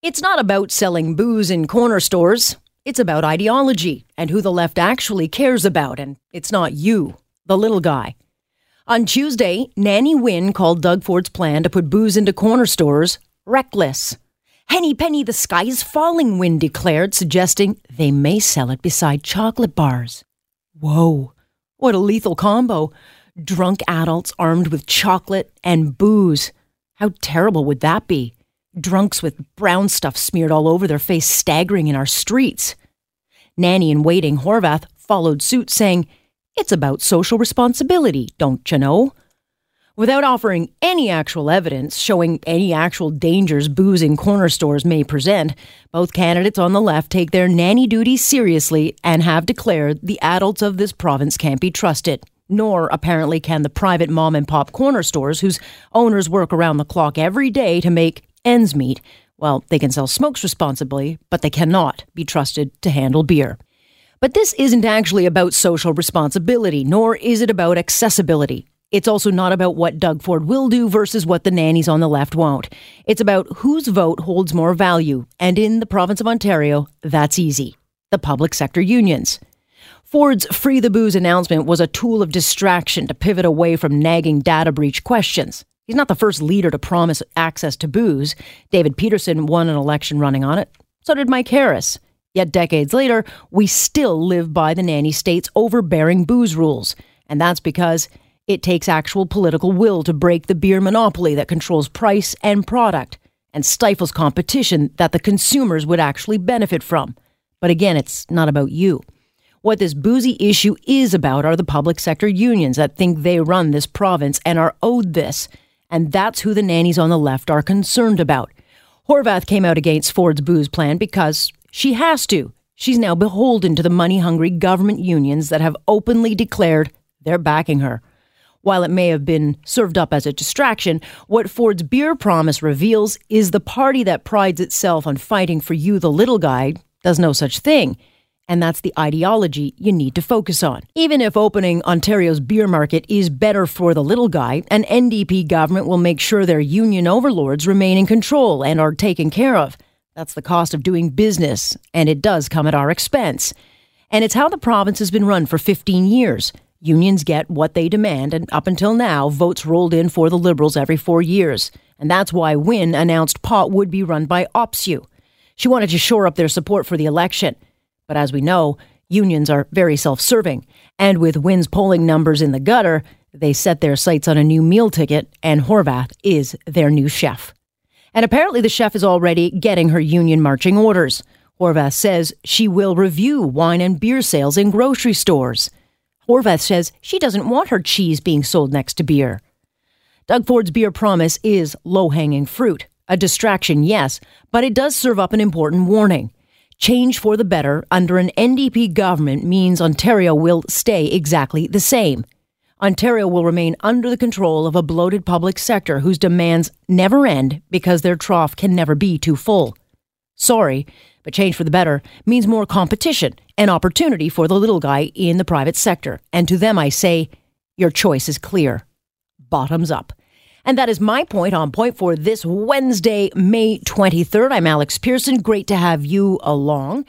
It's not about selling booze in corner stores. It's about ideology and who the left actually cares about, and it's not you, the little guy. On Tuesday, Nanny Wynne called Doug Ford's plan to put booze into corner stores reckless. Henny penny, the sky is falling, Wynne declared, suggesting they may sell it beside chocolate bars. Whoa, what a lethal combo. Drunk adults armed with chocolate and booze. How terrible would that be? Drunks with brown stuff smeared all over their face staggering in our streets. Nanny in waiting, Horwath, followed suit, saying, It's about social responsibility, don't you know? Without offering any actual evidence showing any actual dangers booze in corner stores may present, both candidates on the left take their nanny duties seriously and have declared the adults of this province can't be trusted. Nor, apparently, can the private mom and pop corner stores whose owners work around the clock every day to make ends meet. Well, they can sell smokes responsibly, but they cannot be trusted to handle beer. But this isn't actually about social responsibility, nor is it about accessibility. It's also not about what Doug Ford will do versus what the nannies on the left won't. It's about whose vote holds more value, and in the province of Ontario, that's easy the public sector unions. Ford's Free the Booze announcement was a tool of distraction to pivot away from nagging data breach questions. He's not the first leader to promise access to booze. David Peterson won an election running on it. So did Mike Harris. Yet decades later, we still live by the nanny state's overbearing booze rules. And that's because it takes actual political will to break the beer monopoly that controls price and product and stifles competition that the consumers would actually benefit from. But again, it's not about you. What this boozy issue is about are the public sector unions that think they run this province and are owed this and that's who the nannies on the left are concerned about. Horwath came out against Ford's booze plan because she has to. She's now beholden to the money hungry government unions that have openly declared they're backing her. While it may have been served up as a distraction, what Ford's beer promise reveals is the party that prides itself on fighting for you, the little guy, does no such thing and that's the ideology you need to focus on. Even if opening Ontario's beer market is better for the little guy, an NDP government will make sure their union overlords remain in control and are taken care of. That's the cost of doing business, and it does come at our expense. And it's how the province has been run for 15 years. Unions get what they demand, and up until now, votes rolled in for the Liberals every four years. And that's why Wynne announced POT would be run by OPSEU. She wanted to shore up their support for the election. But as we know, unions are very self serving. And with Wynne's polling numbers in the gutter, they set their sights on a new meal ticket, and Horwath is their new chef. And apparently, the chef is already getting her union marching orders. Horwath says she will review wine and beer sales in grocery stores. Horwath says she doesn't want her cheese being sold next to beer. Doug Ford's beer promise is low hanging fruit. A distraction, yes, but it does serve up an important warning. Change for the better under an NDP government means Ontario will stay exactly the same. Ontario will remain under the control of a bloated public sector whose demands never end because their trough can never be too full. Sorry, but change for the better means more competition and opportunity for the little guy in the private sector. And to them, I say, your choice is clear. Bottoms up. And that is my point on point for this Wednesday, May 23rd. I'm Alex Pierson. Great to have you along.